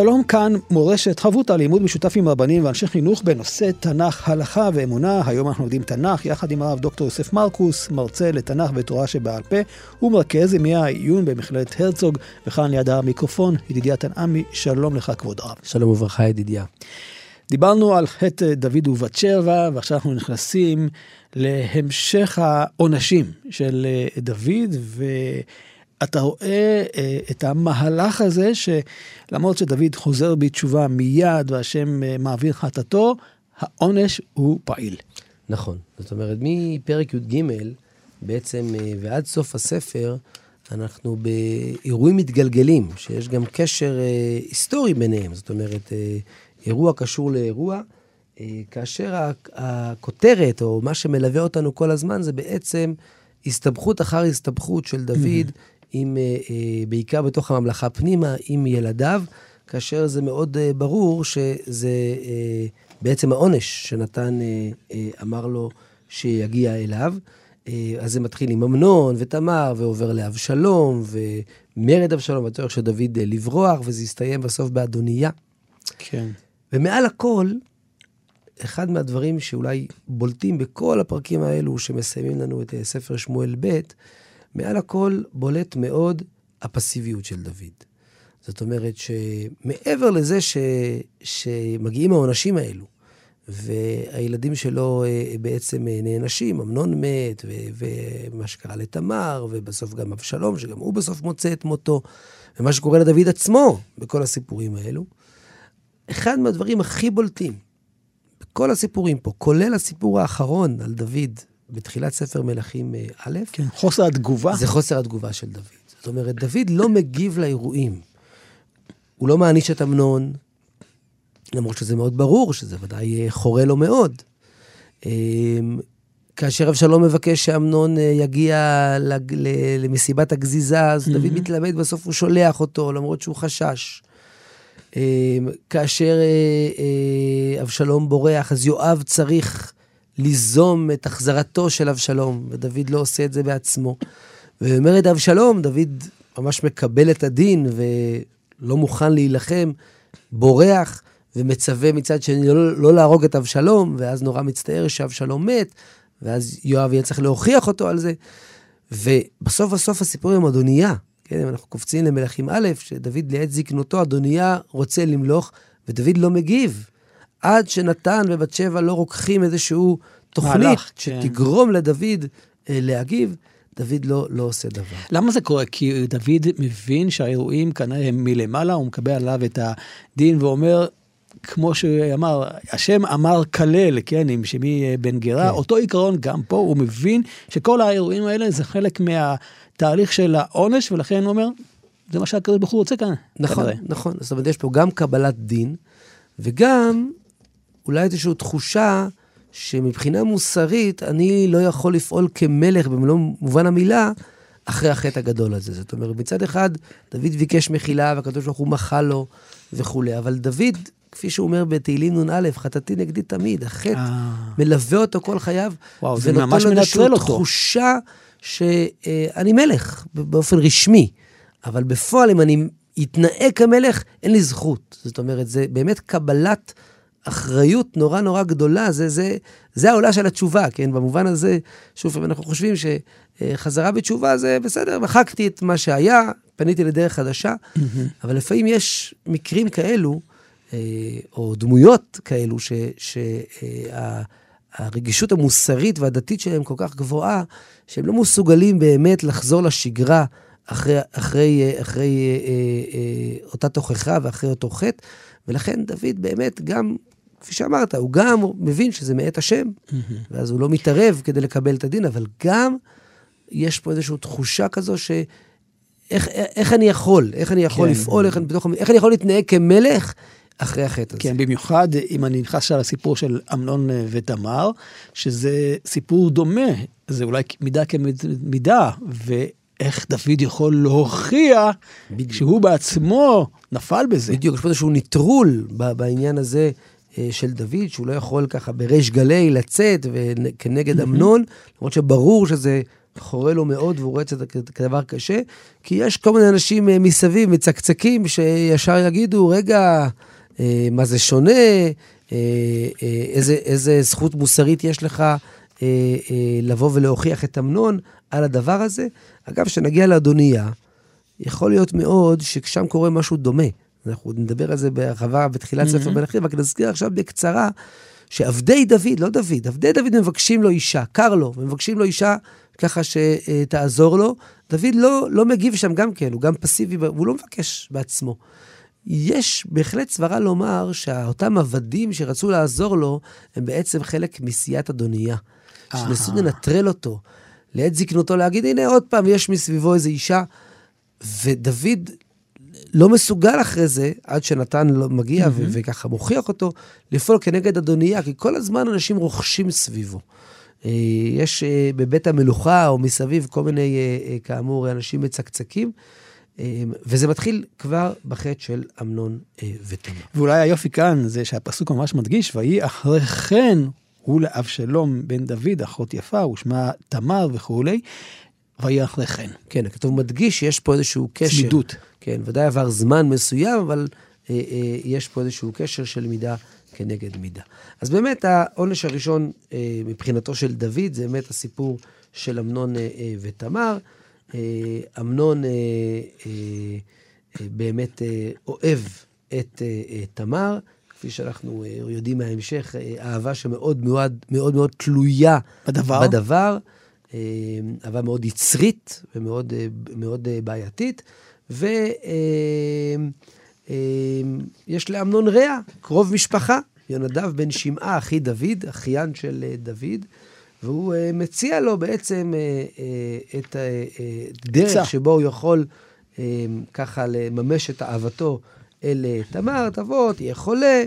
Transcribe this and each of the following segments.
שלום כאן, מורשת חברותא לימוד משותף עם רבנים ואנשי חינוך בנושא תנ"ך, הלכה ואמונה. היום אנחנו לומדים תנ"ך יחד עם הרב דוקטור יוסף מרקוס, מרצה לתנ"ך ותורה שבעל פה, ומרכז ימי העיון במכללת הרצוג, וכאן ליד המיקרופון, ידידיה תנעמי, שלום לך כבוד הרב. שלום וברכה ידידיה. דיברנו על חטא דוד ובת שבע, ועכשיו אנחנו נכנסים להמשך העונשים של דוד, ו... אתה רואה אה, את המהלך הזה, שלמרות שדוד חוזר בתשובה מיד והשם אה, מעביר חטאתו, העונש הוא פעיל. נכון. זאת אומרת, מפרק י"ג בעצם אה, ועד סוף הספר, אנחנו באירועים מתגלגלים, שיש גם קשר אה, היסטורי ביניהם. זאת אומרת, אה, אירוע קשור לאירוע, אה, כאשר הכותרת, או מה שמלווה אותנו כל הזמן, זה בעצם הסתבכות אחר הסתבכות של דוד. Mm-hmm. עם, אה, אה, בעיקר בתוך הממלכה פנימה, עם ילדיו, כאשר זה מאוד אה, ברור שזה בעצם העונש שנתן אמר לו שיגיע אליו. אז זה מתחיל עם אמנון ותמר, ועובר לאבשלום, ומרד אבשלום, והצורך של דוד לברוח, וזה הסתיים בסוף באדוניה. כן. ומעל הכל, אחד מהדברים שאולי בולטים בכל הפרקים האלו שמסיימים לנו את ספר שמואל ב', מעל הכל בולט מאוד הפסיביות של דוד. זאת אומרת שמעבר לזה ש... שמגיעים העונשים האלו, והילדים שלו אה, בעצם אה, נענשים, אמנון מת, ו... ומה שקרה לתמר, ובסוף גם אבשלום, שגם הוא בסוף מוצא את מותו, ומה שקורה לדוד עצמו בכל הסיפורים האלו. אחד מהדברים הכי בולטים בכל הסיפורים פה, כולל הסיפור האחרון על דוד, בתחילת ספר מלכים אה, א', כן, חוסר התגובה. זה חוסר התגובה של דוד. זאת אומרת, דוד לא מגיב לאירועים. הוא לא מעניש את אמנון, למרות שזה מאוד ברור, שזה ודאי אה, חורה לו מאוד. אמ, כאשר אבשלום מבקש שאמנון אה, יגיע למסיבת הגזיזה, אז דוד מתלמד, בסוף הוא שולח אותו, למרות שהוא חשש. כאשר אבשלום בורח, אז יואב צריך ליזום את החזרתו של אבשלום, ודוד לא עושה את זה בעצמו. ואומרת אבשלום, דוד ממש מקבל את הדין ולא מוכן להילחם, בורח ומצווה מצד שני לא, לא להרוג את אבשלום, ואז נורא מצטער שאבשלום מת, ואז יואב יהיה צריך להוכיח אותו על זה. ובסוף בסוף הסיפור עם אדוניה, כן, אם אנחנו קופצים למלכים א', שדוד לעת זקנותו, אדוניה רוצה למלוך, ודוד לא מגיב. עד שנתן ובת שבע לא רוקחים איזשהו תוכנית מהלך, כן. שתגרום כן. לדוד אה, להגיב, דוד לא, לא עושה דבר. למה זה קורה? כי דוד מבין שהאירועים כנראה הם מלמעלה, הוא מקבל עליו את הדין ואומר, כמו שאמר, השם אמר כלל, כן, עם שמי אה, בן גרה, כן. אותו עיקרון גם פה, הוא מבין שכל האירועים האלה זה חלק מהתהליך של העונש, ולכן הוא אומר, זה מה שהקדוש ברוך הוא רוצה כאן. נכון, כנראה. נכון. זאת אומרת, יש פה גם קבלת דין, וגם אולי איזושהי תחושה שמבחינה מוסרית אני לא יכול לפעול כמלך במלוא מובן המילה אחרי החטא הגדול הזה. זאת אומרת, מצד אחד, דוד ביקש מחילה והקדוש ברוך הוא מחל לו וכולי, אבל דוד, כפי שהוא אומר בתהילים נ"א, חטאתי נגדי תמיד, החטא אה. מלווה אותו כל חייו. וואו, זה ממש מנטרל אותו. תחושה שאני מלך באופן רשמי, אבל בפועל, אם אני אתנהג כמלך, אין לי זכות. זאת אומרת, זה באמת קבלת... אחריות נורא נורא גדולה, זה, זה, זה העולה של התשובה, כן? במובן הזה, שוב, אנחנו חושבים שחזרה בתשובה זה בסדר, מחקתי את מה שהיה, פניתי לדרך חדשה, mm-hmm. אבל לפעמים יש מקרים כאלו, אה, או דמויות כאלו, שהרגישות שה, המוסרית והדתית שלהם כל כך גבוהה, שהם לא מסוגלים באמת לחזור לשגרה אחרי, אחרי, אחרי, אחרי אה, אה, אותה תוכחה ואחרי אותו חטא. ולכן דוד באמת גם כפי שאמרת, הוא גם מבין שזה מאת השם, mm-hmm. ואז הוא לא מתערב כדי לקבל את הדין, אבל גם יש פה איזושהי תחושה כזו איך, איך אני יכול, איך אני יכול כן. לפעול, איך אני, בתוך, איך אני יכול להתנהג כמלך אחרי החטא הזה. כן, במיוחד אם אני נכנס לסיפור של אמנון ותמר, שזה סיפור דומה, זה אולי מידה כמידה, ואיך דוד יכול להוכיח בדיוק. שהוא בעצמו נפל בזה. בדיוק, יש פה איזשהו נטרול בעניין הזה של דוד, שהוא לא יכול ככה בריש גלי לצאת כנגד אמנון, למרות שברור שזה חורה לו מאוד והוא רואה את זה כדבר קשה, כי יש כל מיני אנשים אה, מסביב, מצקצקים, שישר יגידו, רגע, אה, מה זה שונה, אה, אה, איזה, איזה זכות מוסרית יש לך אה, אה, לבוא ולהוכיח את אמנון על הדבר הזה. אגב, כשנגיע לאדונייה, יכול להיות מאוד ששם קורה משהו דומה. אנחנו נדבר על זה בהרחבה בתחילת ספר מלכים, רק נזכיר עכשיו בקצרה שעבדי דוד, לא דוד, עבדי דוד מבקשים לו אישה, קר לו, ומבקשים לו אישה ככה שתעזור לו. דוד לא, לא מגיב שם גם כן, הוא גם פסיבי, הוא לא מבקש בעצמו. יש בהחלט סברה לומר שאותם עבדים שרצו לעזור לו, הם בעצם חלק מסיעת אדונייה. שניסו לנטרל אותו, לעת זקנותו להגיד, הנה עוד פעם, יש מסביבו איזו אישה, ודוד לא מסוגל אחרי זה, עד שנתן לא מגיע mm-hmm. וככה מוכיח אותו, לפעול כנגד אדונייה, כי כל הזמן אנשים רוכשים סביבו. אה, יש אה, בבית המלוכה או מסביב כל מיני, אה, כאמור, אנשים מצקצקים, וזה מתחיל כבר בחטא של אמנון ותמר. ואולי היופי כאן זה שהפסוק ממש מדגיש, ויהי אחרי כן הוא לאבשלום בן דוד, אחות יפה, ושמה תמר וכולי, ויהי אחרי כן. כן, הכתוב מדגיש שיש פה איזשהו קשר. צמידות. כן, ודאי עבר זמן מסוים, אבל אה, אה, יש פה איזשהו קשר של מידה כנגד מידה. אז באמת העונש הראשון אה, מבחינתו של דוד, זה באמת הסיפור של אמנון אה, אה, ותמר. אה, אמנון אה, אה, אה, באמת אה, אוהב את אה, אה, תמר, כפי שאנחנו אה, יודעים מההמשך, אה, אהבה שמאוד מאוד מאוד מאוד תלויה בדבר. בדבר. אה, אהבה מאוד יצרית ומאוד אה, מאוד אה, בעייתית. ויש לאמנון רע, קרוב משפחה, יונדב בן שמעה, אחי דוד, אחיין של אה, דוד, והוא אה, מציע לו בעצם אה, אה, את הדרך עצה. שבו הוא יכול אה, ככה לממש את אהבתו אל אה, תמר, תבוא, תהיה חולה,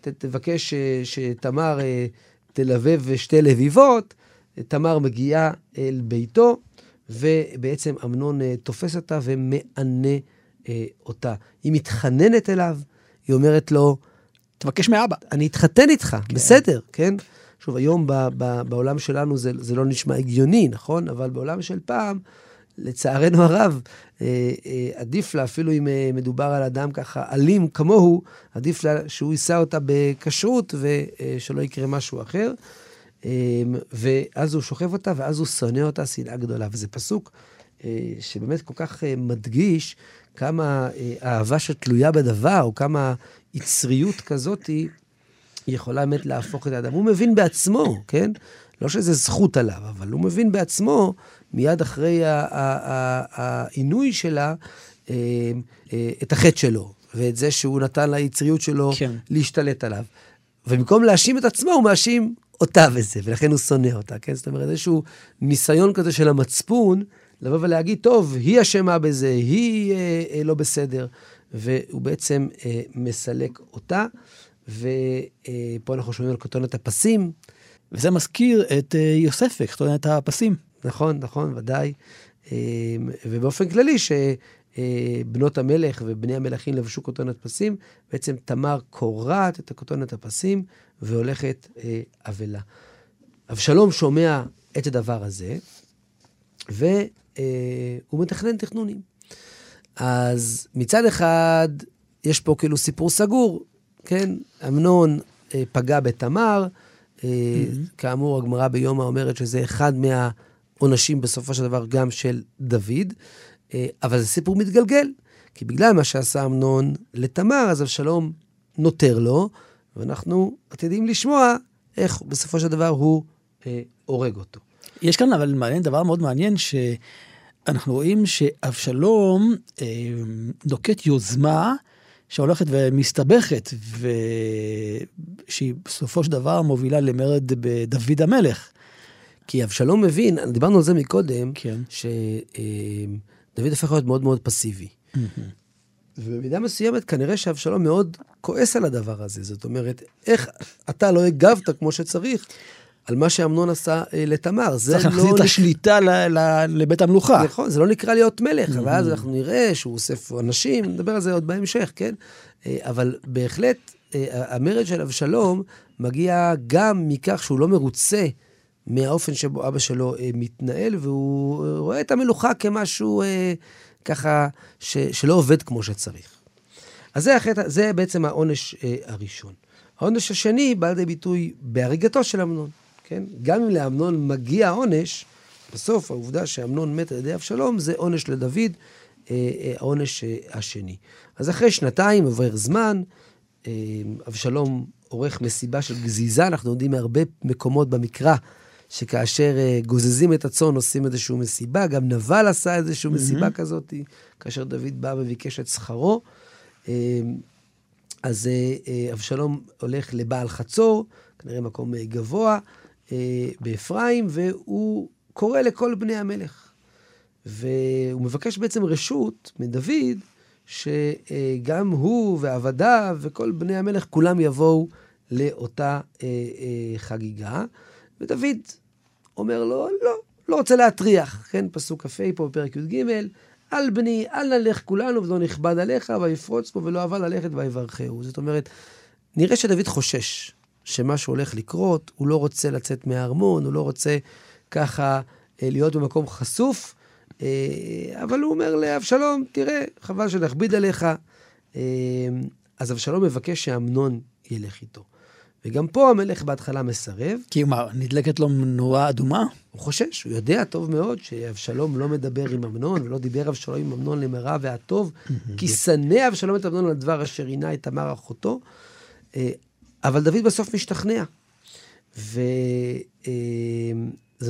ת- תבקש אה, שתמר אה, תלבב שתי לביבות. תמר מגיעה אל ביתו, ובעצם אמנון אה, תופס אותה ומענה אה, אותה. היא מתחננת אליו, היא אומרת לו, תבקש מאבא. אני אתחתן איתך, כן. בסדר, כן? שוב, היום ב, ב, בעולם שלנו זה, זה לא נשמע הגיוני, נכון? אבל בעולם של פעם, לצערנו הרב, אה, אה, עדיף לה, אפילו אם אה, מדובר על אדם ככה אלים כמוהו, עדיף לה שהוא יישא אותה בכשרות ושלא יקרה משהו אחר. אה, ואז הוא שוכב אותה, ואז הוא שונא אותה שנאה גדולה. וזה פסוק אה, שבאמת כל כך אה, מדגיש כמה אה, אהבה שתלויה בדבר, או כמה יצריות כזאת היא יכולה באמת להפוך את האדם. הוא מבין בעצמו, כן? לא שזה זכות עליו, אבל הוא מבין בעצמו, מיד אחרי העינוי שלה, את החטא שלו, ואת זה שהוא נתן ליצריות שלו כן. להשתלט עליו. ובמקום להאשים את עצמו, הוא מאשים אותה בזה, ולכן הוא שונא אותה, כן? זאת אומרת, איזשהו ניסיון כזה של המצפון, לבוא ולהגיד, טוב, היא אשמה בזה, היא אה, אה, לא בסדר, והוא בעצם אה, מסלק אותה, ופה אנחנו שומעים על כותונת הפסים, וזה מזכיר את אה, יוספק, אומרת, הפסים. נכון, נכון, ודאי. אה, ובאופן כללי, שבנות המלך ובני המלכים לבשו כותונת פסים, בעצם תמר קורעת את הכותונת הפסים והולכת אה, אבלה. אבשלום שומע את הדבר הזה, והוא מתכנן תכנונים. אז מצד אחד, יש פה כאילו סיפור סגור, כן? אמנון אה, פגע בתמר, אה, כאמור, הגמרא ביומא אומרת שזה אחד מהעונשים בסופו של דבר גם של דוד, אה, אבל זה סיפור מתגלגל, כי בגלל מה שעשה אמנון לתמר, אז אבשלום נותר לו, ואנחנו עתידים לשמוע איך בסופו של דבר הוא אה, הורג אותו. יש כאן אבל מעניין, דבר מאוד מעניין, שאנחנו רואים שאבשלום אה, נוקט יוזמה שהולכת ומסתבכת, ושהיא בסופו של דבר מובילה למרד בדוד המלך. כי אבשלום מבין, דיברנו על זה מקודם, כן. ש... אה, דוד הופך להיות מאוד מאוד פסיבי. ובמידה מסוימת כנראה שאבשלום מאוד כועס על הדבר הזה. זאת אומרת, איך אתה לא הגבת כמו שצריך על מה שאמנון עשה אה, לתמר? זה צריך לא... להחזיר את השליטה ל- ל- לבית המלוכה. נכון, זה לא נקרא להיות מלך, אבל אז אנחנו נראה שהוא אוסף אנשים, נדבר על זה עוד בהמשך, כן? אה, אבל בהחלט, אה, המרד של אבשלום מגיע גם מכך שהוא לא מרוצה מהאופן שבו אבא שלו אה, מתנהל, והוא אה, רואה את המלוכה כמשהו אה, ככה ש, שלא עובד כמו שצריך. אז זה, החטא, זה בעצם העונש אה, הראשון. העונש השני בא לידי ביטוי בהריגתו של אמנון, כן? גם אם לאמנון מגיע עונש, בסוף העובדה שאמנון מת על ידי אבשלום זה עונש לדוד, אה, אה, העונש אה, השני. אז אחרי שנתיים עובר זמן, אה, אבשלום עורך מסיבה של גזיזה, אנחנו יודעים מהרבה מקומות במקרא, שכאשר אה, גוזזים את הצאן עושים איזושהי מסיבה, גם נבל עשה איזושהי מסיבה כזאת, כאשר דוד בא וביקש את שכרו. אה, אז אה, אבשלום הולך לבעל חצור, כנראה מקום אה, גבוה, אה, באפרים, והוא קורא לכל בני המלך. והוא מבקש בעצם רשות מדוד, שגם הוא ועבדיו וכל בני המלך, כולם יבואו לאותה אה, אה, חגיגה. ודוד אומר לו, לא, לא רוצה להטריח, כן? פסוק כ"ה פה בפרק י"ג, אל בני, אל נלך כולנו ולא נכבד עליך, ויפרוץ פה ולא אבה ללכת ויברכהו. זאת אומרת, נראה שדוד חושש שמשהו הולך לקרות, הוא לא רוצה לצאת מהארמון, הוא לא רוצה ככה אה, להיות במקום חשוף, אה, אבל הוא אומר לאבשלום, תראה, חבל שנכביד עליך. אה, אז אבשלום מבקש שאמנון ילך איתו. וגם פה המלך בהתחלה מסרב, כי מה, נדלקת לו נורה אדומה? הוא חושש, הוא יודע טוב מאוד שאבשלום לא מדבר עם אמנון, ולא דיבר אבשלום עם אמנון למרע והטוב, כי שנא אבשלום את אמנון על דבר אשר עינה את תמר אחותו. אה, אבל דוד בסוף משתכנע. וזה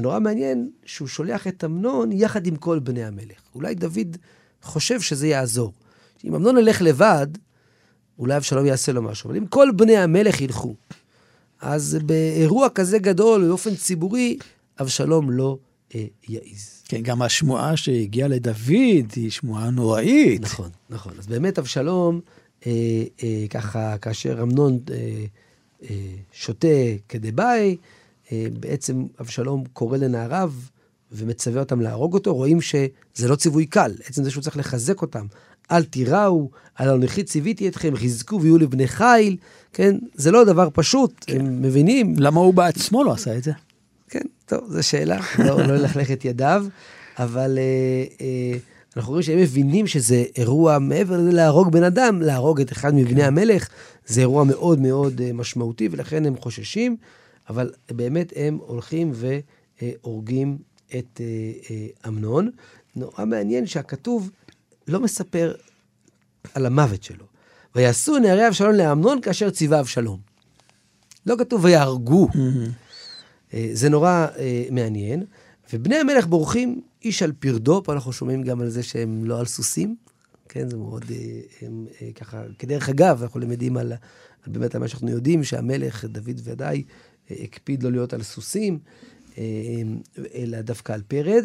נורא מעניין שהוא שולח את אמנון יחד עם כל בני המלך. אולי דוד חושב שזה יעזור. אם אמנון ילך לבד, אולי אבשלום יעשה לו משהו, אבל אם כל בני המלך ילכו, אז באירוע כזה גדול, באופן ציבורי, אבשלום לא אה, יעז. כן, גם השמועה שהגיעה לדוד היא שמועה נוראית. נכון, נכון. אז באמת אבשלום, אה, אה, ככה, כאשר אמנון אה, אה, שותה כדבעי, אה, בעצם אבשלום קורא לנעריו ומצווה אותם להרוג אותו. רואים שזה לא ציווי קל, עצם זה שהוא צריך לחזק אותם. אל תיראו, על הנכי ציוויתי אתכם, חזקו ויהיו לבני חיל, כן? זה לא דבר פשוט, כן. הם מבינים. למה הוא בעצמו לא עשה את זה? כן, טוב, זו שאלה, לא, לא ללכלך את ידיו, אבל אה, אה, אנחנו רואים שהם מבינים שזה אירוע, מעבר לזה להרוג בן אדם, להרוג את אחד מבני כן. המלך, זה אירוע מאוד מאוד אה, משמעותי, ולכן הם חוששים, אבל באמת הם הולכים והורגים את אה, אה, אמנון. נורא מעניין שהכתוב לא מספר על המוות שלו. ויעשו נערי אבשלום לאמנון כאשר ציווה אבשלום. לא כתוב ויהרגו. אה, זה נורא אה, מעניין. ובני המלך בורחים איש על פרדו, פה אנחנו שומעים גם על זה שהם לא על סוסים. כן, זה מאוד, אה, הם, אה, ככה, כדרך אגב, אנחנו למדים על, על באמת על מה שאנחנו יודעים, שהמלך, דוד ודאי, הקפיד לא להיות על סוסים, אלא דווקא על פרד.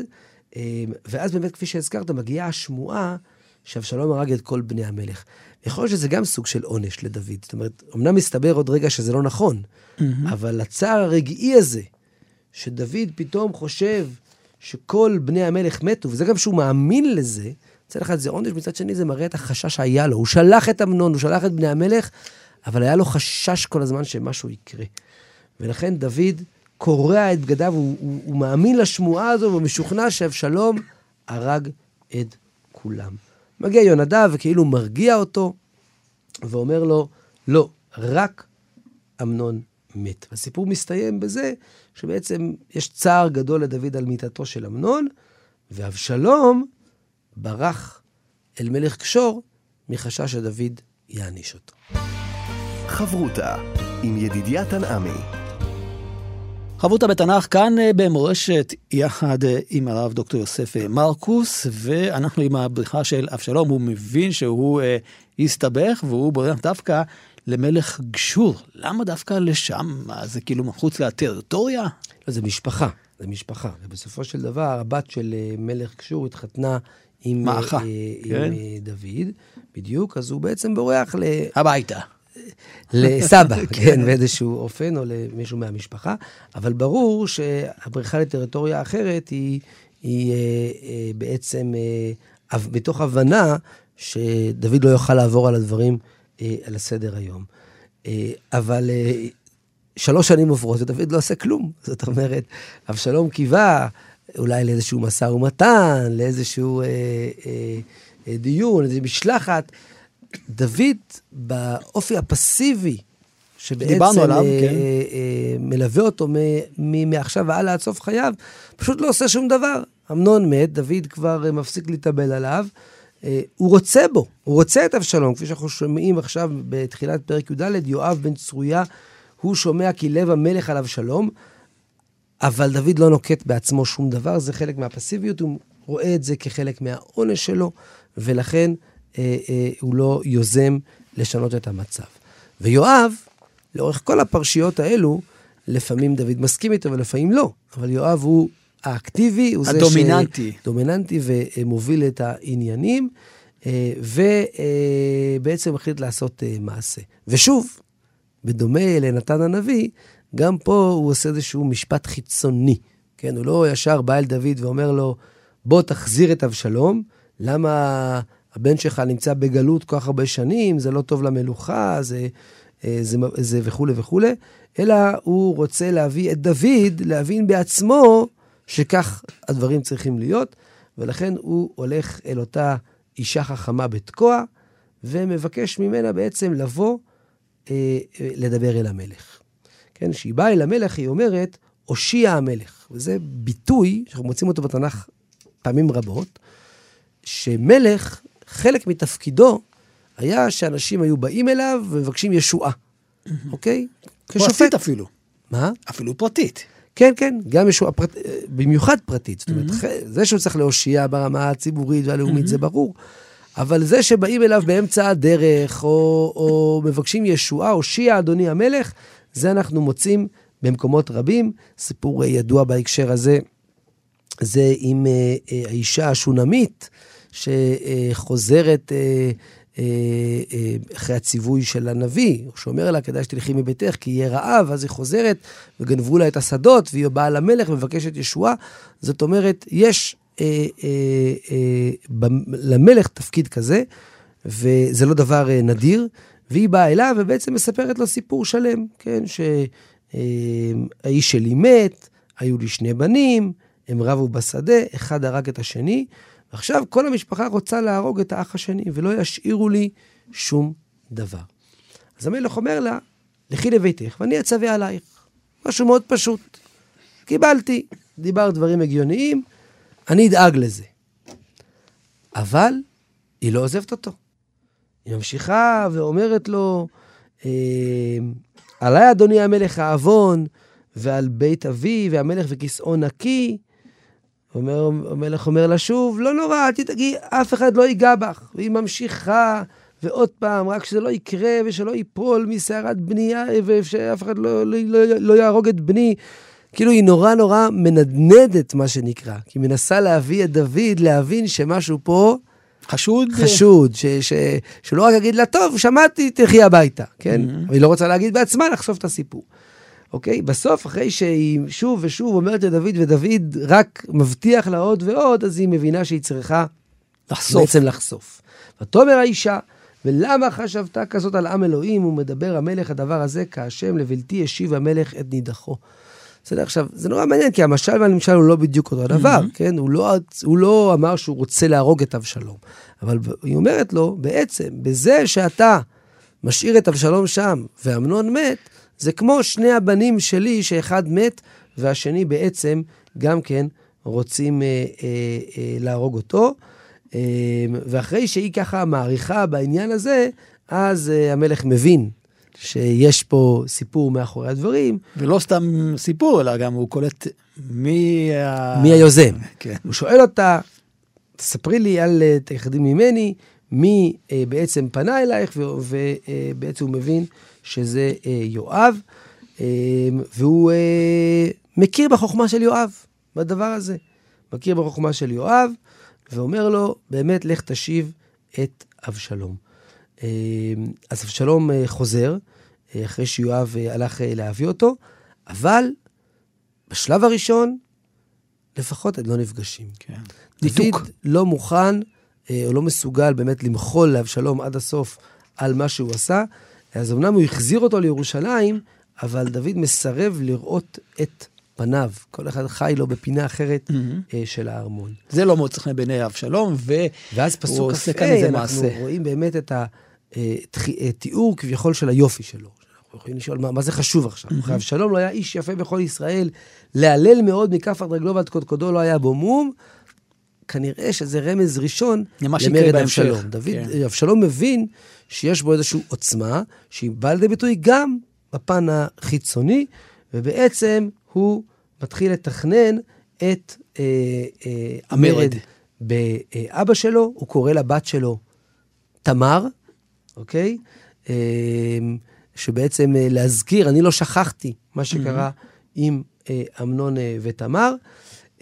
אה, ואז באמת, כפי שהזכרת, מגיעה השמועה שאבשלום הרג את כל בני המלך. יכול להיות שזה גם סוג של עונש לדוד. זאת אומרת, אמנם מסתבר עוד רגע שזה לא נכון, אבל הצער הרגעי הזה, שדוד פתאום חושב שכל בני המלך מתו, וזה גם שהוא מאמין לזה, מצד אחד זה עונש, מצד שני זה מראה את החשש שהיה לו. הוא שלח את אמנון, הוא שלח את בני המלך, אבל היה לו חשש כל הזמן שמשהו יקרה. ולכן דוד קורע את בגדיו, הוא, הוא, הוא מאמין לשמועה הזו, ומשוכנע שאבשלום הרג את כולם. מגיע יונדב וכאילו מרגיע אותו, ואומר לו, לא, רק אמנון מת. הסיפור מסתיים בזה שבעצם יש צער גדול לדוד על מיתתו של אמנון, ואבשלום ברח אל מלך קשור מחשש שדוד יעניש אותו. חברותה עם ידידיה תנעמי. חברותה בתנ"ך כאן אה, במורשת יחד אה, עם הרב דוקטור יוסף אה, מרקוס, ואנחנו עם הבריחה של אבשלום, הוא מבין שהוא אה, הסתבך והוא בורח דווקא למלך גשור. למה דווקא לשם? מה, זה כאילו מחוץ לטריטוריה? לא, זה משפחה. זה משפחה. ובסופו של דבר, הבת של מלך קשור התחתנה עם, מעכה, אה, כן. עם דוד, בדיוק, אז הוא בעצם בורח ל... הביתה. לסבא, כן, באיזשהו אופן, או למישהו מהמשפחה, אבל ברור שהבריחה לטריטוריה אחרת היא, היא אה, אה, בעצם אה, מתוך הבנה שדוד לא יוכל לעבור על הדברים אה, על הסדר היום. אה, אבל אה, שלוש שנים עוברות ודוד לא עושה כלום. זאת אומרת, אבשלום קיווה אולי לאיזשהו משא ומתן, לאיזשהו אה, אה, אה, דיון, איזושהי משלחת. דוד, באופי הפסיבי, שבעצם עליו, אה, כן. אה, אה, מלווה אותו מ- מ- מעכשיו והלאה עד סוף חייו, פשוט לא עושה שום דבר. אמנון מת, דוד כבר אה, מפסיק להתאבל עליו. אה, הוא רוצה בו, הוא רוצה את אבשלום, כפי שאנחנו שומעים עכשיו בתחילת פרק י"ד, יואב בן צרויה, הוא שומע כי לב המלך על אבשלום, אבל דוד לא נוקט בעצמו שום דבר, זה חלק מהפסיביות, הוא רואה את זה כחלק מהעונש שלו, ולכן אה, אה, הוא לא יוזם לשנות את המצב. ויואב, לאורך כל הפרשיות האלו, לפעמים דוד מסכים איתו ולפעמים לא, אבל יואב הוא האקטיבי, הוא הדומיננטי. זה דומיננטי ומוביל את העניינים, אה, ובעצם החליט לעשות אה, מעשה. ושוב, בדומה לנתן הנביא, גם פה הוא עושה איזשהו משפט חיצוני. כן, הוא לא ישר בא אל דוד ואומר לו, בוא תחזיר את אבשלום, למה הבן שלך נמצא בגלות כל כך הרבה שנים, זה לא טוב למלוכה, זה, אה, זה, זה וכולי וכולי, אלא הוא רוצה להביא את דוד להבין בעצמו שכך הדברים צריכים להיות, ולכן הוא הולך אל אותה אישה חכמה בתקוע, ומבקש ממנה בעצם לבוא אה, אה, לדבר אל המלך. כן, כשהיא באה אל המלך, היא אומרת, הושיע המלך. וזה ביטוי שאנחנו מוצאים אותו בתנ"ך פעמים רבות, שמלך, חלק מתפקידו היה שאנשים היו באים אליו ומבקשים ישועה, אוקיי? פרטית אפילו. מה? אפילו פרטית. כן, כן, גם ישועה פרט... במיוחד פרטית. זאת אומרת, זה שהוא צריך להושיע ברמה הציבורית והלאומית, זה ברור. אבל זה שבאים אליו באמצע הדרך, או, או מבקשים ישועה, הושיע אדוני המלך, זה אנחנו מוצאים במקומות רבים. סיפור אה, ידוע בהקשר הזה, זה עם אה, אה, האישה השונמית, שחוזרת אה, אה, אה, אחרי הציווי של הנביא, שאומר לה, כדאי שתלכי מביתך, כי יהיה רעב, אז היא חוזרת, וגנבו לה את השדות, והיא באה למלך ומבקשת ישועה. זאת אומרת, יש אה, אה, אה, למלך תפקיד כזה, וזה לא דבר אה, נדיר, והיא באה אליו ובעצם מספרת לו סיפור שלם, כן, שהאיש שלי מת, היו לי שני בנים, הם רבו בשדה, אחד הרג את השני, ועכשיו כל המשפחה רוצה להרוג את האח השני, ולא ישאירו לי שום דבר. אז המלך אומר לה, לכי לביתך ואני אצווה עלייך. משהו מאוד פשוט. קיבלתי, דיברת דברים הגיוניים, אני אדאג לזה. אבל היא לא עוזבת אותו. היא ממשיכה ואומרת לו, אה, עליי אדוני המלך העוון, ועל בית אבי, והמלך וכיסאו נקי. אומר, המלך אומר לה שוב, לא נורא, אל תדאגי, אף אחד לא ייגע בך. והיא ממשיכה, ועוד פעם, רק שזה לא יקרה ושלא ייפול מסערת בנייה, ושאף אחד לא, לא, לא, לא יהרוג את בני. כאילו היא נורא נורא מנדנדת, מה שנקרא. כי היא מנסה להביא את דוד להבין שמשהו פה חשוד? חשוד, ש, ש, שלא רק יגיד לה, טוב, שמעתי, תלכי הביתה, כן? אבל היא לא רוצה להגיד בעצמה, לחשוף את הסיפור. אוקיי? בסוף, אחרי שהיא שוב ושוב אומרת לדוד, ודוד רק מבטיח לה עוד ועוד, אז היא מבינה שהיא צריכה לחשוף. בעצם לחשוף. ותאמר האישה, ולמה חשבת כזאת על עם אלוהים, ומדבר המלך הדבר הזה, כהשם לבלתי השיב המלך את נידחו. בסדר, עכשיו, זה נורא מעניין, כי המשל והנמשל הוא לא בדיוק אותו הדבר, כן? הוא לא, הוא לא אמר שהוא רוצה להרוג את אבשלום. אבל היא אומרת לו, בעצם, בזה שאתה משאיר את אבשלום שם, ואמנון מת, זה כמו שני הבנים שלי, שאחד מת, והשני בעצם גם כן רוצים אה, אה, אה, להרוג אותו. אה, ואחרי שהיא ככה מעריכה בעניין הזה, אז אה, המלך מבין שיש פה סיפור מאחורי הדברים, ולא סתם סיפור, אלא גם הוא קולט מי... ה- מי היוזם. כן. הוא שואל אותה, תספרי לי על אה, תחדים ממני, מי אה, בעצם פנה אלייך, ובעצם הוא מבין שזה אה, יואב, אה, והוא אה, מכיר בחוכמה של יואב. בדבר הזה. מכיר בחוכמה של יואב, ואומר לו, באמת, לך תשיב את אבשלום. אה, אז אבשלום אה, חוזר, אה, אחרי שיואב הלך להביא אותו, אבל בשלב הראשון, לפחות הם לא נפגשים. כן. דוד ניתוק. לא מוכן, או לא מסוגל באמת למחול לאבשלום עד הסוף על מה שהוא עשה. אז אמנם הוא החזיר אותו לירושלים, אבל דוד מסרב לראות את פניו. כל אחד חי לו בפינה אחרת Mm-hmm. אה, של הארמון. זה לא מוצא חן בעיני אבשלום, ו... ואז הוא פסוק עושה כ"ה, כאן איזה אנחנו מעשה. רואים באמת את התיאור כביכול של היופי שלו. אנחנו יכולים לשאול מה, מה זה חשוב עכשיו. Mm-hmm. אבשלום לא היה איש יפה בכל ישראל, להלל מאוד מכף עד רגלו ועד קודקודו לא היה בו מום. כנראה שזה רמז ראשון למרד. אבשלום. דוד, כן. אבשלום מבין שיש בו איזושהי עוצמה, שהיא באה לידי ביטוי גם בפן החיצוני, ובעצם הוא מתחיל לתכנן את אה, אה, המרד. באבא שלו, הוא קורא לבת שלו תמר, אוקיי? אה, שבעצם אה, להזכיר, אני לא שכחתי מה שקרה עם אה, אמנון אה, ותמר.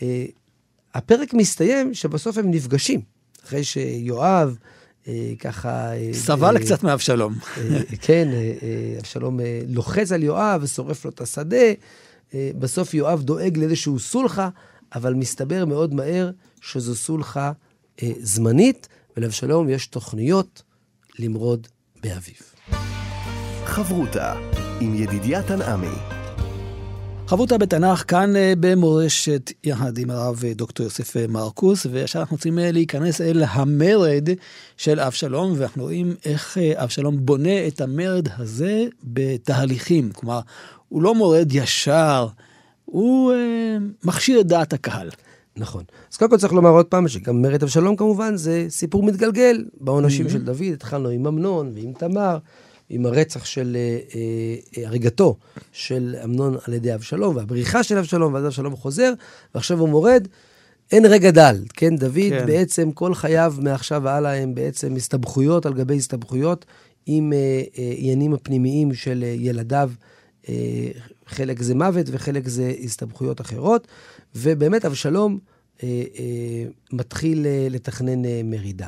אה, הפרק מסתיים שבסוף הם נפגשים, אחרי שיואב אה, ככה... אה, סבל אה, קצת מאבשלום. אה, כן, אה, אה, אבשלום אה, לוחץ על יואב ושורף לו את השדה. אה, בסוף יואב דואג לאיזשהו סולחה, אבל מסתבר מאוד מהר שזו סולחה אה, זמנית, ולאבשלום יש תוכניות למרוד באביו. חברותה עם ידידיה תנעמי. חברותה בתנ"ך כאן אה, במורשת יחד עם הרב אה, דוקטור יוסף אה, מרקוס, ועכשיו אנחנו רוצים להיכנס אל המרד של אבשלום, ואנחנו רואים איך אבשלום בונה את המרד הזה בתהליכים. כלומר, הוא לא מורד ישר, הוא אה, מכשיר את דעת הקהל. נכון. אז קודם כל צריך לומר עוד פעם שגם מרד אבשלום כמובן זה סיפור מתגלגל בעונשים של דוד. התחלנו עם אמנון ועם תמר, עם הרצח של, אה, אה, הריגתו של אמנון על ידי אבשלום, והבריחה של אבשלום, ואז אבשלום חוזר, ועכשיו הוא מורד. אין רגע דל, כן? דוד כן. בעצם כל חייו מעכשיו והלאה הם בעצם הסתבכויות על גבי הסתבכויות עם אה, אה, עניינים הפנימיים של אה, ילדיו. אה, חלק זה מוות וחלק זה הסתבכויות אחרות. ובאמת אבשלום אה, אה, מתחיל אה, לתכנן אה, מרידה.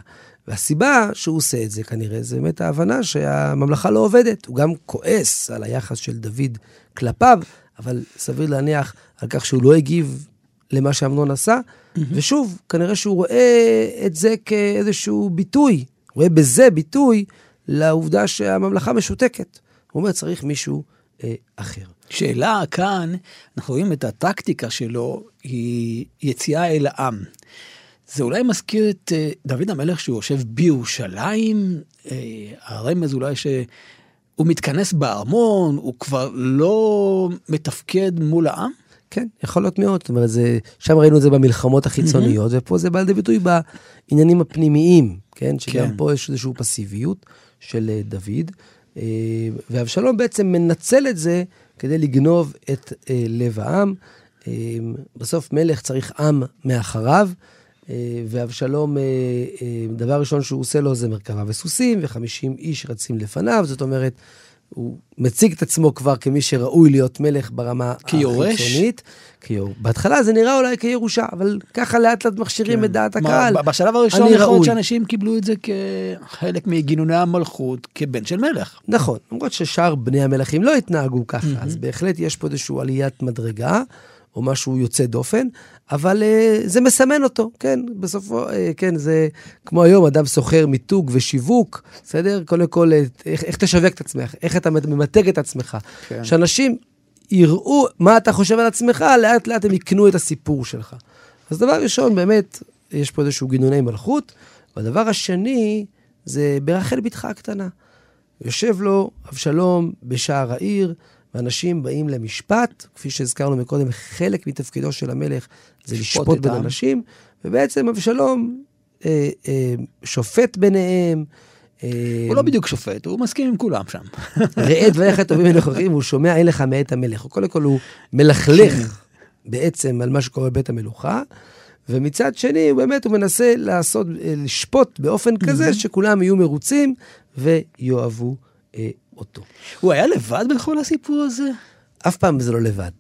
והסיבה שהוא עושה את זה כנראה, זה באמת ההבנה שהממלכה לא עובדת. הוא גם כועס על היחס של דוד כלפיו, אבל סביר להניח על כך שהוא לא הגיב למה שאמנון עשה. ושוב, כנראה שהוא רואה את זה כאיזשהו ביטוי, רואה בזה ביטוי לעובדה שהממלכה משותקת. הוא אומר, צריך מישהו אה, אחר. שאלה כאן, אנחנו רואים את הטקטיקה שלו, היא יציאה אל העם. זה אולי מזכיר את אה, דוד המלך שהוא יושב בירושלים, אה, הרמז אולי שהוא מתכנס בארמון, הוא כבר לא מתפקד מול העם? כן, יכול להיות מאוד. זאת אומרת, זה, שם ראינו את זה במלחמות החיצוניות, ופה זה בא לידי ביטוי בעניינים הפנימיים, כן? שגם כן. פה יש איזושהי פסיביות של אה, דוד. ואבשלום בעצם מנצל את זה כדי לגנוב את לב העם. בסוף מלך צריך עם מאחריו, ואבשלום, אה, אה, דבר ראשון שהוא עושה לו זה מרכבה וסוסים, וחמישים איש רצים לפניו, זאת אומרת, הוא מציג את עצמו כבר כמי שראוי להיות מלך ברמה כיורש? החיצונית. כיור... בהתחלה זה נראה אולי כירושה, אבל ככה לאט לאט מכשירים את דעת הקהל. מה, בשלב הראשון יכול להיות. שאנשים קיבלו את זה כחלק מגינוני המלכות, כבן של מלך. נכון, למרות ששאר בני המלכים לא התנהגו ככה, אז בהחלט יש פה איזושהי עליית מדרגה, או משהו יוצא דופן, אבל uh, זה מסמן אותו, כן, בסופו, uh, כן, זה כמו היום, אדם סוחר מיתוג ושיווק, בסדר? קודם כל, אה, איך, איך תשווק את עצמך, איך אתה ממתג את עצמך. כן. שאנשים יראו מה אתה חושב על עצמך, לאט לאט הם יקנו את הסיפור שלך. אז דבר ראשון, באמת, יש פה איזשהו גינוני מלכות, והדבר השני, זה ברחל בתך הקטנה. יושב לו אבשלום בשער העיר, ואנשים באים למשפט, כפי שהזכרנו מקודם, חלק מתפקידו של המלך זה לשפוט לשפוט בין. אנשים, ובעצם אבשלום אה, אה, שופט ביניהם. אה, הוא לא בדיוק שופט, הוא מסכים עם כולם שם. ראה דבריך הטובים ונכוחים, והוא שומע אין לך מאת המלך. קודם כל הוא מלכלך בעצם על מה שקורה בבית המלוכה, ומצד שני, הוא באמת, הוא מנסה לעשות, אה, לשפוט באופן כזה שכולם יהיו מרוצים ויאהבו אה, אותו. הוא היה לבד בכל הסיפור הזה? אף פעם זה לא לבד.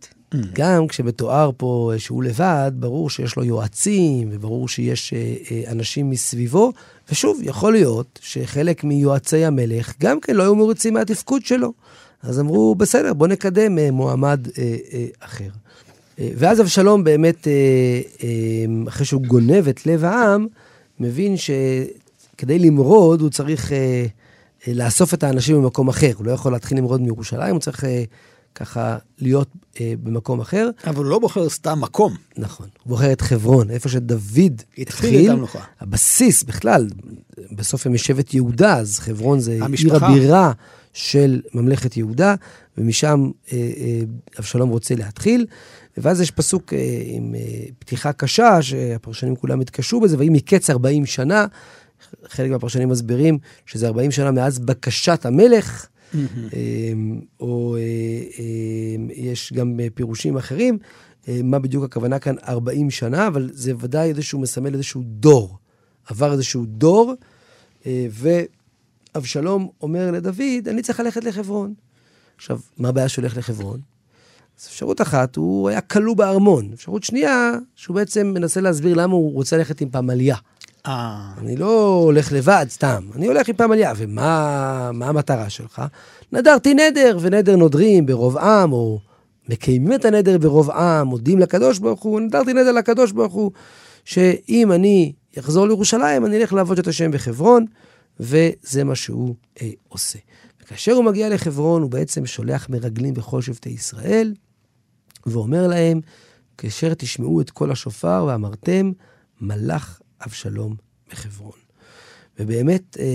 גם כשמתואר פה שהוא לבד, ברור שיש לו יועצים, וברור שיש אה, אה, אנשים מסביבו, ושוב, יכול להיות שחלק מיועצי המלך גם כן לא היו מרוצים מהתפקוד שלו. אז אמרו, בסדר, בוא נקדם אה, מועמד אה, אה, אחר. אה, ואז אבשלום באמת, אחרי שהוא גונב את לב העם, מבין שכדי למרוד הוא צריך לאסוף את האנשים במקום אחר. הוא לא יכול להתחיל למרוד מירושלים, הוא צריך אה, ככה להיות אה, במקום אחר. אבל הוא לא בוחר סתם מקום. נכון. הוא בוחר את חברון, איפה שדוד התחיל התחיל. את המלוכה. הבסיס בכלל, בסוף הם משבט יהודה, אז חברון זה המשפחה. עיר הבירה של ממלכת יהודה, ומשם אה, אה, אבשלום רוצה להתחיל. ואז יש פסוק אה, עם אה, פתיחה קשה, שהפרשנים כולם התקשו בזה, ויהי מקץ 40 שנה. חלק מהפרשנים מסבירים שזה 40 שנה מאז בקשת המלך, אה, או אה, אה, יש גם פירושים אחרים, מה בדיוק הכוונה כאן 40 שנה, אבל זה ודאי איזשהו מסמל איזשהו דור. עבר איזשהו דור, ואבשלום אומר לדוד, אני צריך ללכת לחברון. עכשיו, מה הבעיה שהוא הולך לחברון? אז אפשרות אחת, הוא היה כלוא בארמון. אפשרות שנייה, שהוא בעצם מנסה להסביר למה הוא רוצה ללכת עם פמליה. אה, אני לא הולך לבד סתם, אני הולך עם פמליה. ומה מה המטרה שלך? נדרתי נדר, ונדר נודרים ברוב עם, או מקיימים את הנדר ברוב עם, מודים לקדוש ברוך הוא, נדרתי נדר לקדוש ברוך הוא, שאם אני אחזור לירושלים, אני אלך לעבוד את השם בחברון, וזה מה שהוא אה, עושה. וכאשר הוא מגיע לחברון, הוא בעצם שולח מרגלים בכל שבטי ישראל, ואומר להם, כאשר תשמעו את קול השופר ואמרתם, מלך אבשלום בחברון. ובאמת, אה,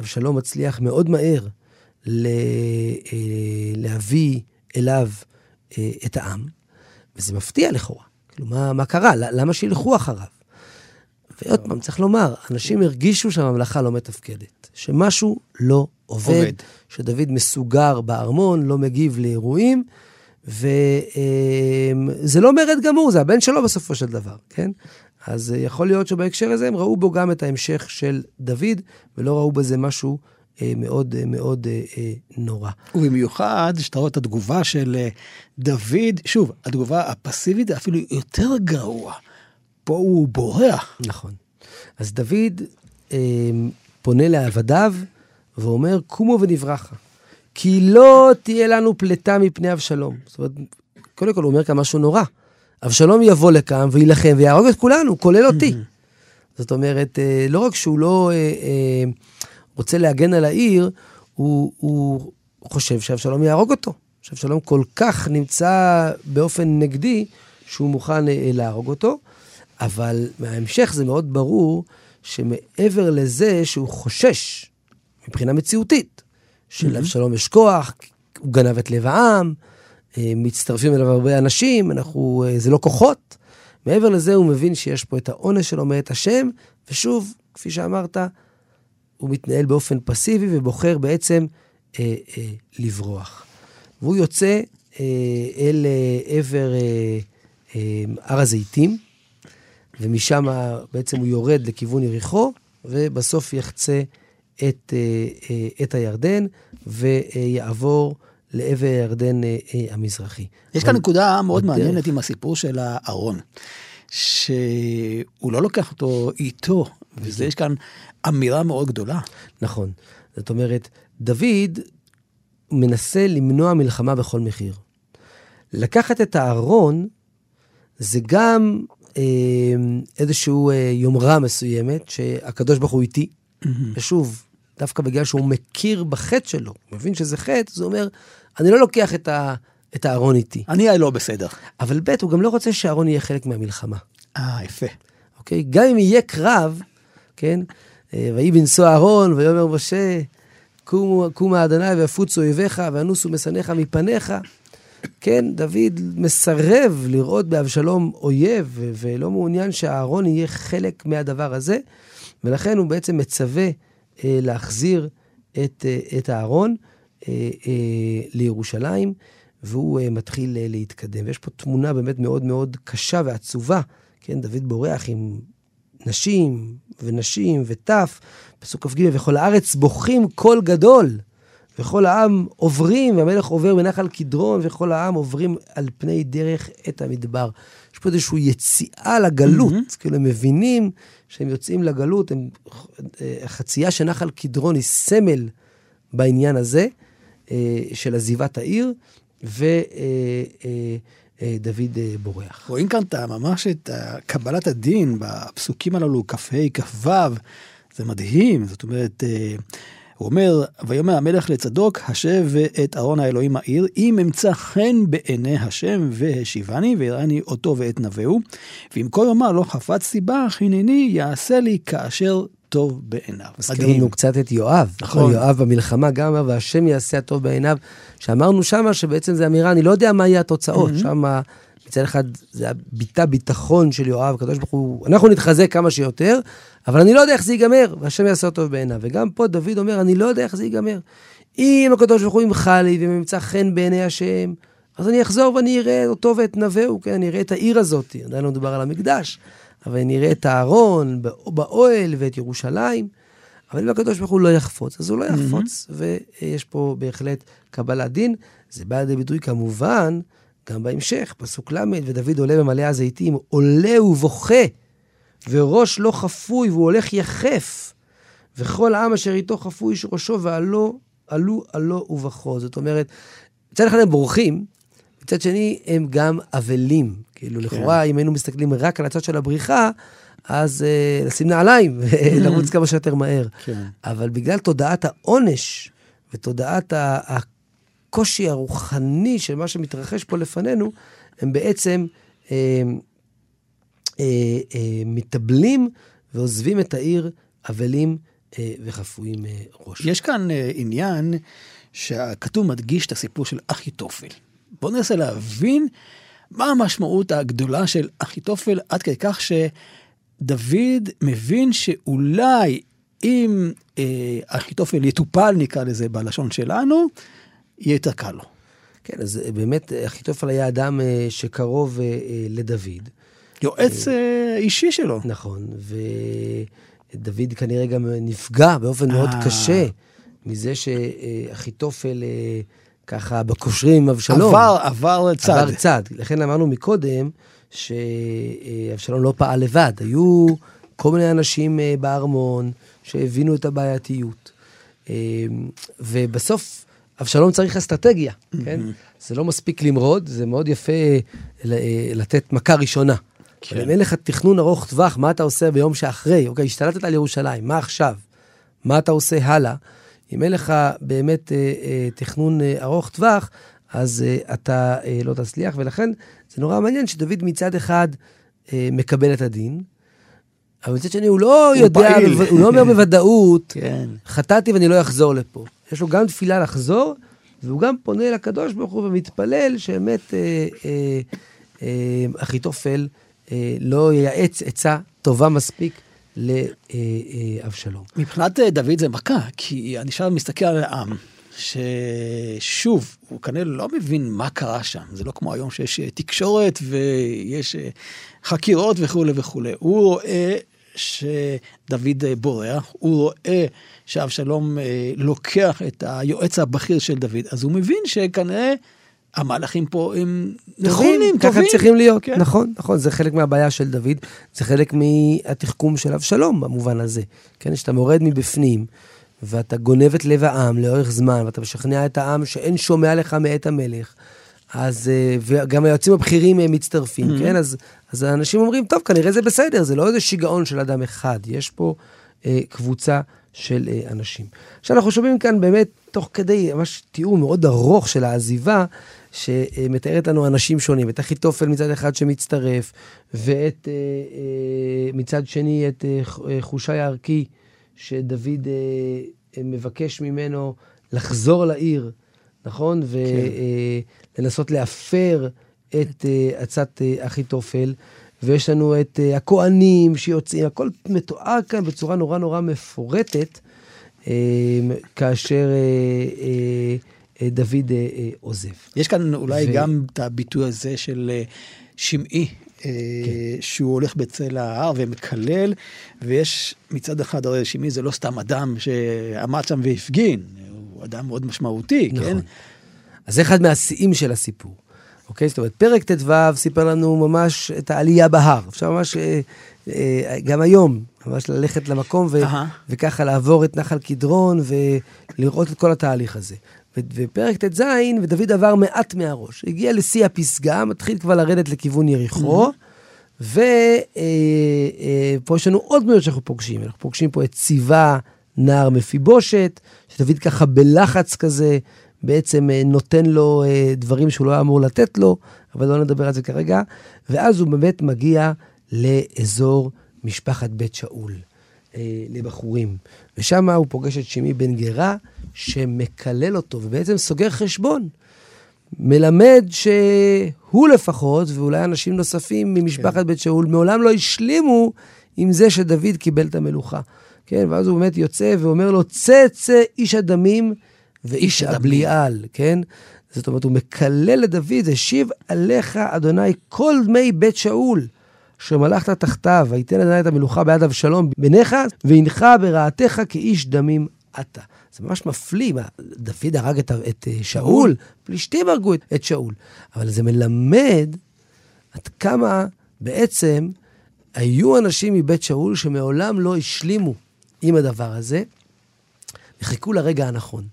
אבשלום מצליח מאוד מהר ל- אה, להביא אליו אה, את העם, וזה מפתיע לכאורה. כאילו, מה, מה קרה? למה שילכו אחריו? ועוד פעם, צריך לומר, אנשים הרגישו שהממלכה לא מתפקדת, שמשהו לא עובד. עובד. שדוד מסוגר בארמון, לא מגיב לאירועים, וזה לא מרד גמור, זה הבן שלו בסופו של דבר, כן? אז אה, יכול להיות שבהקשר הזה הם ראו בו גם את ההמשך של דוד, ולא ראו בזה משהו אה, מאוד אה, מאוד אה, אה, נורא. ובמיוחד, שאתה רואה את התגובה של אה, דוד, שוב, התגובה הפסיבית אפילו יותר גרוע. פה הוא בורח. נכון. אז דוד אה, פונה לעבדיו ואומר, קומו ונברחה, כי לא תהיה לנו פלטה מפני אבשלום. זאת אומרת, קודם כל הוא אומר כאן משהו נורא. אבשלום יבוא לכאן ויילחם ויהרוג את כולנו, כולל אותי. זאת אומרת, אה, לא רק שהוא לא אה, אה, רוצה להגן על העיר, הוא, הוא חושב שאבשלום יהרוג אותו. שאבשלום כל כך נמצא באופן נגדי, שהוא מוכן להרוג אותו. אבל מההמשך זה מאוד ברור שמעבר לזה שהוא חושש מבחינה מציאותית, שלאבשלום יש כוח, הוא גנב את לב העם, מצטרפים אליו הרבה אנשים, אנחנו, אה, זה לא כוחות. מעבר לזה הוא מבין שיש פה את העונש שלו מאת השם, ושוב, כפי שאמרת, הוא מתנהל באופן פסיבי ובוחר בעצם אה, אה, לברוח. והוא יוצא אה, אל אה, עבר אה, אה, הר הזיתים, ומשם בעצם הוא יורד לכיוון יריחו, ובסוף יחצה את, אה, אה, את הירדן, ויעבור לעבר הירדן אה, אה, המזרחי. יש כאן נקודה מאוד בדרך- מעניינת עם הסיפור של הארון, שהוא לא לוקח אותו איתו, וזה יש כאן אמירה מאוד גדולה. נכון. זאת אומרת, דוד מנסה למנוע מלחמה בכל מחיר. לקחת את הארון זה גם אה, איזשהו אה, יומרה מסוימת שהקדוש ברוך הוא איתי. ושוב, דווקא בגלל שהוא מכיר בחטא שלו, הוא מבין שזה חטא, אז הוא אומר, אני לא לוקח את, ה, את הארון איתי. אני לא בסדר. אבל ב', הוא גם לא רוצה שהארון יהיה חלק מהמלחמה. אה, יפה. אוקיי? גם אם יהיה קרב, כן? אה, ויהי בנשוא אהרון, ויאמר משה, קומו קומה אדוני ויפוצו אויביך, ואנוסו משנאיך מפניך. כן, דוד מסרב לראות באבשלום אויב, ולא מעוניין שאהרון יהיה חלק מהדבר הזה, ולכן הוא בעצם מצווה להחזיר את, אה, את אהרון אה, אה, לירושלים, והוא אה, מתחיל אה, להתקדם. ויש פה תמונה באמת מאוד מאוד קשה ועצובה, כן, דוד בורח עם נשים ונשים וטף, פסוק כ"ג, וכל הארץ בוכים קול גדול, וכל העם עוברים, והמלך עובר בנחל קדרון, וכל העם עוברים על פני דרך את המדבר. יש פה איזושהי יציאה לגלות, mm-hmm. כאילו הם מבינים שהם יוצאים לגלות, הם, אה, החצייה של נחל קדרון היא סמל בעניין הזה, אה, של עזיבת העיר, ודוד אה, בורח. רואים כאן את, ממש את קבלת הדין בפסוקים הללו, כ"ה, כ"ו, זה מדהים, זאת אומרת... הוא אומר, ויאמר המלך לצדוק, השב את ארון האלוהים העיר, אם אמצא חן בעיני השם והשיבני, ויראני אותו ואת נבהו, ואם כה יאמר לא חפצתי בך, הנני יעשה לי כאשר טוב בעיניו. מזכיר לנו קצת את יואב. נכון. יואב במלחמה גם אמר, והשם יעשה הטוב בעיניו, שאמרנו שמה שבעצם זו אמירה, אני לא יודע מה יהיה התוצאות, mm-hmm. שמה... מצד אחד זה ביטה ביטחון של יואב, הקדוש ברוך הוא, אנחנו נתחזק כמה שיותר, אבל אני לא יודע איך זה ייגמר, והשם יעשה טוב בעיניו. וגם פה דוד אומר, אני לא יודע איך זה ייגמר. אם הקדוש ברוך הוא ימחל לי וימצא חן בעיני השם, אז אני אחזור ואני אראה אותו ואת נווהו, כן, אני אראה את העיר הזאת, עדיין לא מדובר על המקדש, אבל אני אראה את הארון באוהל ואת ירושלים. אבל אם הקדוש ברוך הוא לא יחפוץ, אז הוא לא יחפוץ, mm-hmm. ויש פה בהחלט קבלת דין. זה בא לידי ביטוי כמובן גם בהמשך, פסוק ל', ודוד עולה במעלה הזיתים, עולה ובוכה, וראש לא חפוי, והוא הולך יחף, וכל העם אשר איתו חפוי איש ראשו, ועלו, עלו עלו ובכו. זאת אומרת, מצד אחד הם בורחים, מצד שני הם גם אבלים. כאילו, כן. לכאורה, אם היינו מסתכלים רק על הצד של הבריחה, אז uh, לשים נעליים ולרוץ כמה שיותר מהר. כן. אבל בגלל תודעת העונש ותודעת הקושי הרוחני של מה שמתרחש פה לפנינו, הם בעצם אה, אה, אה, מתאבלים ועוזבים את העיר אבלים אה, וחפויים אה, ראש. יש כאן אה, עניין שהכתוב מדגיש את הסיפור של אחיתופל. בואו ננסה להבין מה המשמעות הגדולה של אחיתופל עד כדי כך שדוד מבין שאולי אם אה, אחיתופל יטופל, נקרא לזה בלשון שלנו, יהיה יותר קל לו. כן, אז אה, באמת אחיתופל היה אדם אה, שקרוב אה, לדוד. יועץ אישי שלו. נכון, ודוד כנראה גם נפגע באופן מאוד קשה מזה שאחיתופל ככה בקושרים עם אבשלום. עבר, עבר צד. עבר צד. לכן אמרנו מקודם שאבשלום לא פעל לבד. היו כל מיני אנשים בארמון שהבינו את הבעייתיות. ובסוף אבשלום צריך אסטרטגיה, כן? זה לא מספיק למרוד, זה מאוד יפה אה, לתת מכה ראשונה. כן. אבל אם אין לך תכנון ארוך טווח, מה אתה עושה ביום שאחרי? אוקיי, השתלטת על ירושלים, מה עכשיו? מה אתה עושה הלאה? אם אין לך באמת אה, אה, תכנון אה, ארוך טווח, אז אה, אתה אה, לא תצליח, ולכן זה נורא מעניין שדוד מצד אחד אה, מקבל את הדין, אבל מצד שני הוא לא הוא יודע, פעיל. הוא לא אומר בוודאות, כן. חטאתי ואני לא אחזור לפה. יש לו גם תפילה לחזור, והוא גם פונה לקדוש ברוך הוא ומתפלל שבאמת אה, אה, אה, אחיתופל אה, לא ייעץ עצה טובה מספיק לאבשלום. מבחינת אה, דוד זה מכה, כי אני עכשיו מסתכל על העם. ששוב, הוא כנראה לא מבין מה קרה שם. זה לא כמו היום שיש אה, תקשורת ויש אה, חקירות וכולי וכולי. הוא רואה שדוד בורח, הוא רואה שאבשלום אה, לוקח את היועץ הבכיר של דוד, אז הוא מבין שכנראה המהלכים פה הם נכונים, טובים. ככה צריכים להיות, כן. נכון, נכון, זה חלק מהבעיה של דוד, זה חלק מהתחכום של אבשלום במובן הזה. כן, שאתה מורד מבפנים, ואתה גונב את לב העם לאורך זמן, ואתה משכנע את העם שאין שומע לך מאת המלך. אז, אה, וגם היועצים הבכירים אה, מצטרפים, mm-hmm. כן? אז, אז האנשים אומרים, טוב, כנראה זה בסדר, זה לא איזה שיגעון של אדם אחד, יש פה אה, קבוצה של אה, אנשים. עכשיו, אנחנו שומעים כאן באמת, תוך כדי ממש תיאור מאוד ארוך של העזיבה, שמתארת לנו אנשים שונים, את אחיתופל מצד אחד שמצטרף, ואת אה, אה, מצד שני את אה, חושי הערכי, שדוד אה, מבקש ממנו לחזור לעיר, נכון? כן. ולנסות כן. להפר את אה, עצת אה, אחיתופל. ויש לנו את הכוהנים שיוצאים, הכל מתואר כאן בצורה נורא נורא מפורטת, כאשר דוד עוזב. יש כאן אולי ו... גם את הביטוי הזה של שמעי. כן. שהוא הולך בצל ההר ומקלל, ויש מצד אחד, הרי שמעי זה לא סתם אדם שעמד שם והפגין, הוא אדם מאוד משמעותי, נכון. כן? אז זה אחד מהשיאים של הסיפור. אוקיי? זאת אומרת, פרק ט"ו סיפר לנו ממש את העלייה בהר. אפשר ממש, אה, אה, גם היום, ממש ללכת למקום ו- אהה. וככה לעבור את נחל קדרון ולראות את כל התהליך הזה. ו- ופרק ט"ז, ודוד עבר מעט מהראש. הגיע לשיא הפסגה, מתחיל כבר לרדת לכיוון יריחו, ופה יש לנו עוד דמויות שאנחנו פוגשים. אנחנו פוגשים פה את ציווה, נער מפיבושת, שדוד ככה בלחץ כזה, בעצם אה, נותן לו אה, דברים שהוא לא היה אמור לתת לו, אבל לא נדבר על זה כרגע. ואז הוא באמת מגיע לאזור משפחת בית שאול, אה, לבחורים. ושם הוא פוגש את שמעי בן גרה, שמקלל אותו, ובעצם סוגר חשבון. מלמד שהוא לפחות, ואולי אנשים נוספים ממשפחת כן. בית שאול, מעולם לא השלימו עם זה שדוד קיבל את המלוכה. כן, ואז הוא באמת יוצא ואומר לו, צא צא איש הדמים ואיש הבליעל, כן? זאת אומרת, הוא מקלל לדוד, השיב עליך, אדוני, כל דמי בית שאול, שמלכת תחתיו, ויתן אדוני את המלוכה ביד אבשלום בניך, והנך ברעתך כאיש דמים אתה. זה ממש מפליא, מה, דוד הרג את, את אה, שאול, פלישתים הרגו את, את שאול. אבל זה מלמד עד כמה בעצם היו אנשים מבית שאול שמעולם לא השלימו עם הדבר הזה, וחיכו לרגע הנכון,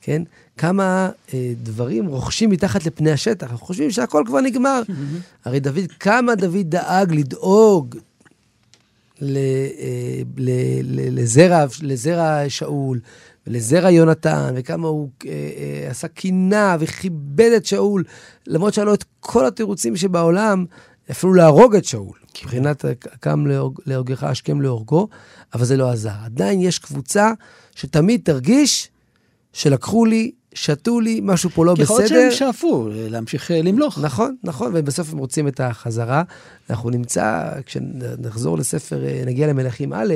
כן? כמה אה, דברים רוכשים מתחת לפני השטח, אנחנו חושבים שהכל כבר נגמר. הרי דוד, כמה דוד דאג לדאוג ל, אה, ל, ל, לזרע, לזרע שאול ולזרע יונתן, וכמה הוא אה, אה, עשה קינה וכיבד את שאול, למרות שהיה לו את כל התירוצים שבעולם, אפילו להרוג את שאול. מבחינת קם להורג, להורגך השכם להורגו, אבל זה לא עזר. עדיין יש קבוצה שתמיד תרגיש שלקחו לי, שתו לי, משהו פה לא כי בסדר. להיות שהם שאפו להמשיך אה, למלוך. נכון, נכון, ובסוף הם רוצים את החזרה. אנחנו נמצא, כשנחזור לספר, אה, נגיע למלכים א',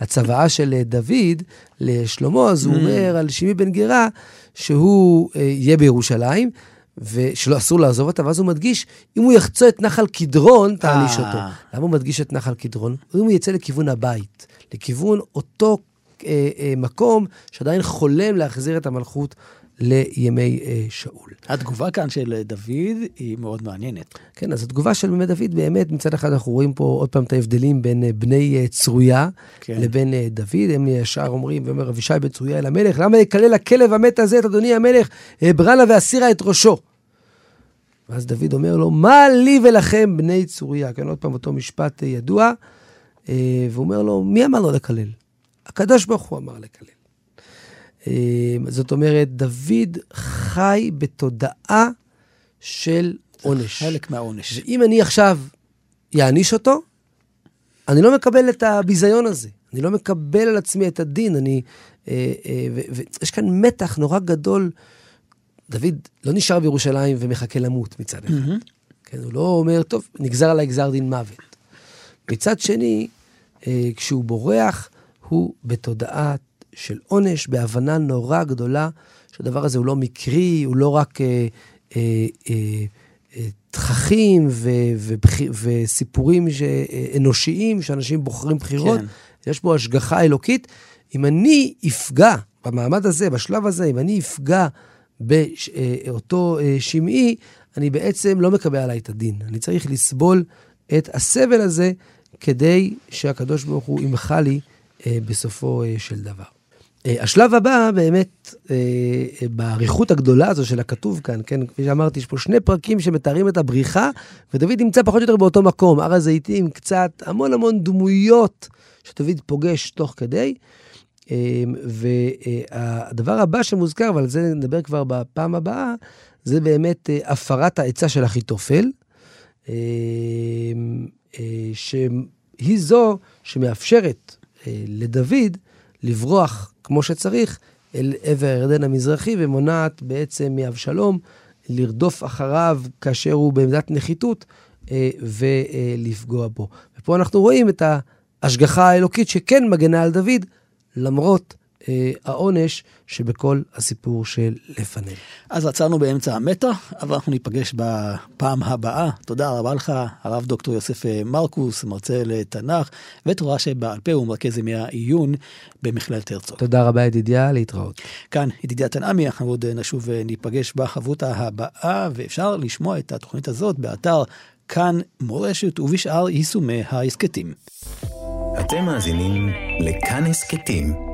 לצוואה של אה, דוד, לשלמה, אז הוא Mm. אומר על שמעי בן גרה, שהוא אה, יהיה בירושלים, ושלא אסור לעזוב אותה, ואז הוא מדגיש, אם הוא יחצה את נחל קדרון, תעניש אה. אותו. למה הוא מדגיש את נחל קדרון? אם הוא יצא לכיוון הבית, לכיוון אותו אה, אה, מקום שעדיין חולם להחזיר את המלכות לימי אה, שאול. התגובה כאן של דוד היא מאוד מעניינת. כן, אז התגובה של באמת דוד, באמת, מצד אחד אנחנו רואים פה עוד פעם את ההבדלים בין אה, בני אה, צרויה כן. לבין אה, דוד. הם ישר אומרים, ואומר אבישי בן צרויה אל המלך, למה יקלל הכלב המת הזה את אדוני המלך, אעברה לה ואסירה את ראשו. ואז דוד אומר לו, מה לי ולכם בני צוריה? כן, עוד פעם אותו משפט ידוע, והוא אומר לו, מי אמר לו לקלל? הקדוש ברוך הוא אמר לקלל. אה, זאת אומרת, דוד חי בתודעה של עונש. חלק מהעונש. ואם אני עכשיו יעניש אותו, אני לא מקבל את הביזיון הזה. אני לא מקבל על עצמי את הדין. אני... אה, אה, ויש כאן מתח נורא גדול. דוד לא נשאר בירושלים ומחכה למות מצד אחד. מהמם. כן, הוא לא אומר, טוב, נגזר עליי גזר דין מוות. מצד שני, אה, כשהוא בורח, הוא בתודעה של עונש, בהבנה נורא גדולה שהדבר הזה הוא לא מקרי, הוא לא רק אה, אה, אה, אה, תככים ו, ובח, וסיפורים ש, אה, אנושיים שאנשים בוחרים בחירות, כן. יש בו השגחה אלוקית. אם אני אפגע במעמד הזה, בשלב הזה, אם אני אפגע באותו אה, שמעי, אני בעצם לא מקבל עליי את הדין. אני צריך לסבול את הסבל הזה כדי שהקדוש ברוך הוא ימחל לי אה, בסופו אה, של דבר. אה, השלב הבא באמת, אה, אה, באריכות הגדולה הזו של הכתוב כאן, כן, כפי שאמרתי, יש פה שני פרקים שמתארים את הבריחה, ודוד נמצא פחות או יותר באותו מקום, הר הזיתים, קצת, המון המון דמויות שדוד פוגש תוך כדי. והדבר הבא שמוזכר, ועל זה נדבר כבר בפעם הבאה, זה באמת הפרת העצה של אחיתופל, שהיא זו שמאפשרת לדוד לברוח כמו שצריך אל עבר הירדן המזרחי, ומונעת בעצם מאבשלום לרדוף אחריו כאשר הוא בעמדת נחיתות אה, ולפגוע בו. ופה אנחנו רואים את ההשגחה האלוקית שכן מגנה על דוד, למרות אה, העונש שבכל הסיפור של לפנינו. אז עצרנו באמצע המטה, אבל אנחנו ניפגש בפעם הבאה. תודה רבה לך, הרב דוקטור יוסף אה, מרקוס, מרצה לתנ"ך ותורה שבעל פה ומרכז ימי העיון במכללת הרצוג. תודה רבה ידידיה, להתראות. כאן ידידיה תנעמי, אנחנו עוד נשוב וניפגש בחברותה הבאה, ואפשר לשמוע את התוכנית הזאת באתר כאן מורשת ובשאר יישומי ההסכתים. אתם מאזינים לכאן הסכתים,